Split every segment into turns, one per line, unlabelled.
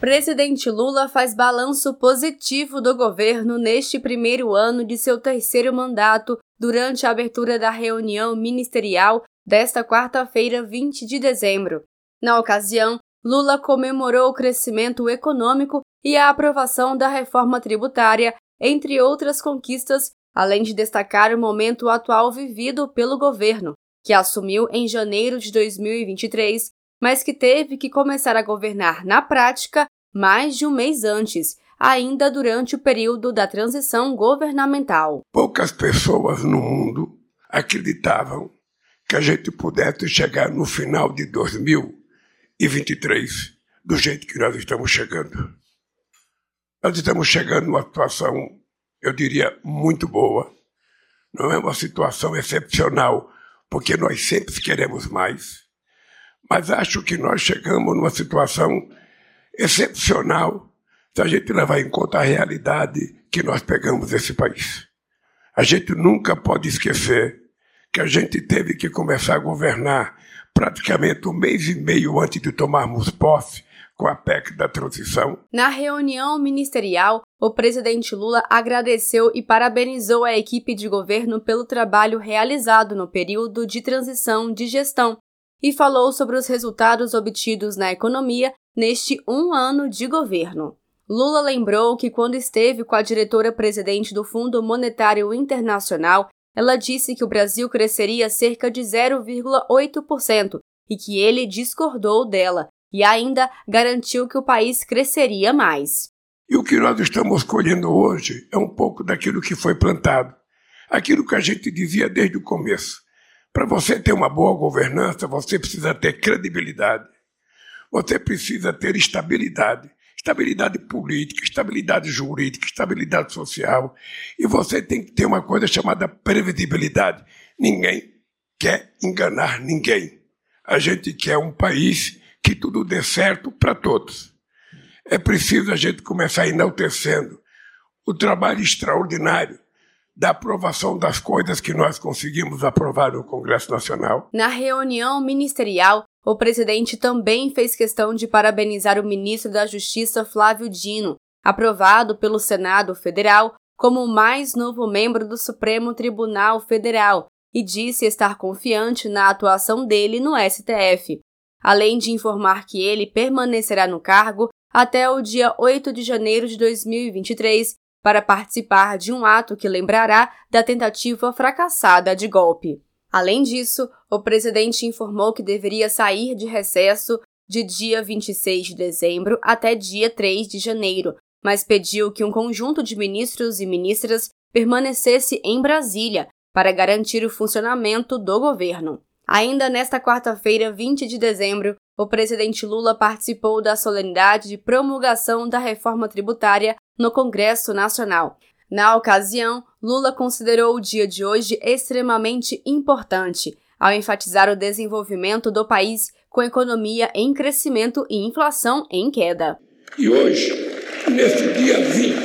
Presidente Lula faz balanço positivo do governo neste primeiro ano de seu terceiro mandato durante a abertura da reunião ministerial desta quarta-feira, 20 de dezembro. Na ocasião, Lula comemorou o crescimento econômico e a aprovação da reforma tributária, entre outras conquistas, além de destacar o momento atual vivido pelo governo, que assumiu em janeiro de 2023 mas que teve que começar a governar na prática mais de um mês antes, ainda durante o período da transição governamental.
Poucas pessoas no mundo acreditavam que a gente pudesse chegar no final de 2023 do jeito que nós estamos chegando. Nós estamos chegando numa situação, eu diria, muito boa. Não é uma situação excepcional, porque nós sempre queremos mais. Mas acho que nós chegamos numa situação excepcional se a gente levar em conta a realidade que nós pegamos esse país. A gente nunca pode esquecer que a gente teve que começar a governar praticamente um mês e meio antes de tomarmos posse com a PEC da transição.
Na reunião ministerial, o presidente Lula agradeceu e parabenizou a equipe de governo pelo trabalho realizado no período de transição de gestão e falou sobre os resultados obtidos na economia neste um ano de governo. Lula lembrou que, quando esteve com a diretora-presidente do Fundo Monetário Internacional, ela disse que o Brasil cresceria cerca de 0,8% e que ele discordou dela e ainda garantiu que o país cresceria mais.
E o que nós estamos colhendo hoje é um pouco daquilo que foi plantado, aquilo que a gente dizia desde o começo. Para você ter uma boa governança, você precisa ter credibilidade, você precisa ter estabilidade. Estabilidade política, estabilidade jurídica, estabilidade social. E você tem que ter uma coisa chamada previsibilidade. Ninguém quer enganar ninguém. A gente quer um país que tudo dê certo para todos. É preciso a gente começar enaltecendo o trabalho extraordinário da aprovação das coisas que nós conseguimos aprovar no Congresso Nacional.
Na reunião ministerial, o presidente também fez questão de parabenizar o ministro da Justiça Flávio Dino, aprovado pelo Senado Federal como o mais novo membro do Supremo Tribunal Federal, e disse estar confiante na atuação dele no STF, além de informar que ele permanecerá no cargo até o dia 8 de janeiro de 2023 para participar de um ato que lembrará da tentativa fracassada de golpe. Além disso, o presidente informou que deveria sair de recesso de dia 26 de dezembro até dia 3 de janeiro, mas pediu que um conjunto de ministros e ministras permanecesse em Brasília para garantir o funcionamento do governo. Ainda nesta quarta-feira, 20 de dezembro, o presidente Lula participou da solenidade de promulgação da reforma tributária no Congresso Nacional. Na ocasião, Lula considerou o dia de hoje extremamente importante, ao enfatizar o desenvolvimento do país com economia em crescimento e inflação em queda.
E hoje, neste dia 20,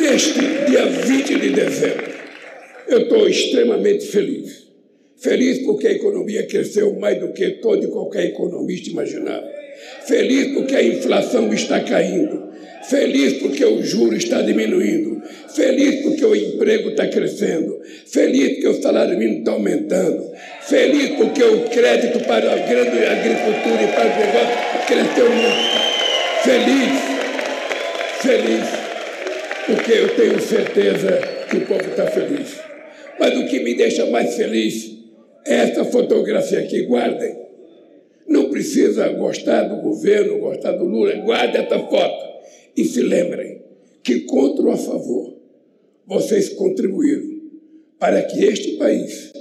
neste dia 20 de dezembro, eu estou extremamente feliz Feliz porque a economia cresceu mais do que todo e qualquer economista imaginava. Feliz porque a inflação está caindo. Feliz porque o juro está diminuindo. Feliz porque o emprego está crescendo. Feliz porque o salário mínimo está aumentando. Feliz porque o crédito para a grande agricultura e para o negócio cresceu muito. Feliz, feliz, porque eu tenho certeza que o povo está feliz. Mas o que me deixa mais feliz esta fotografia aqui, guardem. Precisa gostar do governo, gostar do Lula, guardem essa foto. E se lembrem que, contra ou a favor, vocês contribuíram para que este país,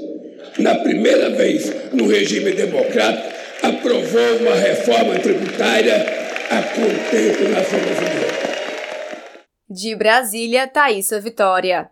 na primeira vez no regime democrático, aprovou uma reforma tributária a contento nacional brasileiro.
De Brasília, Thaisa Vitória.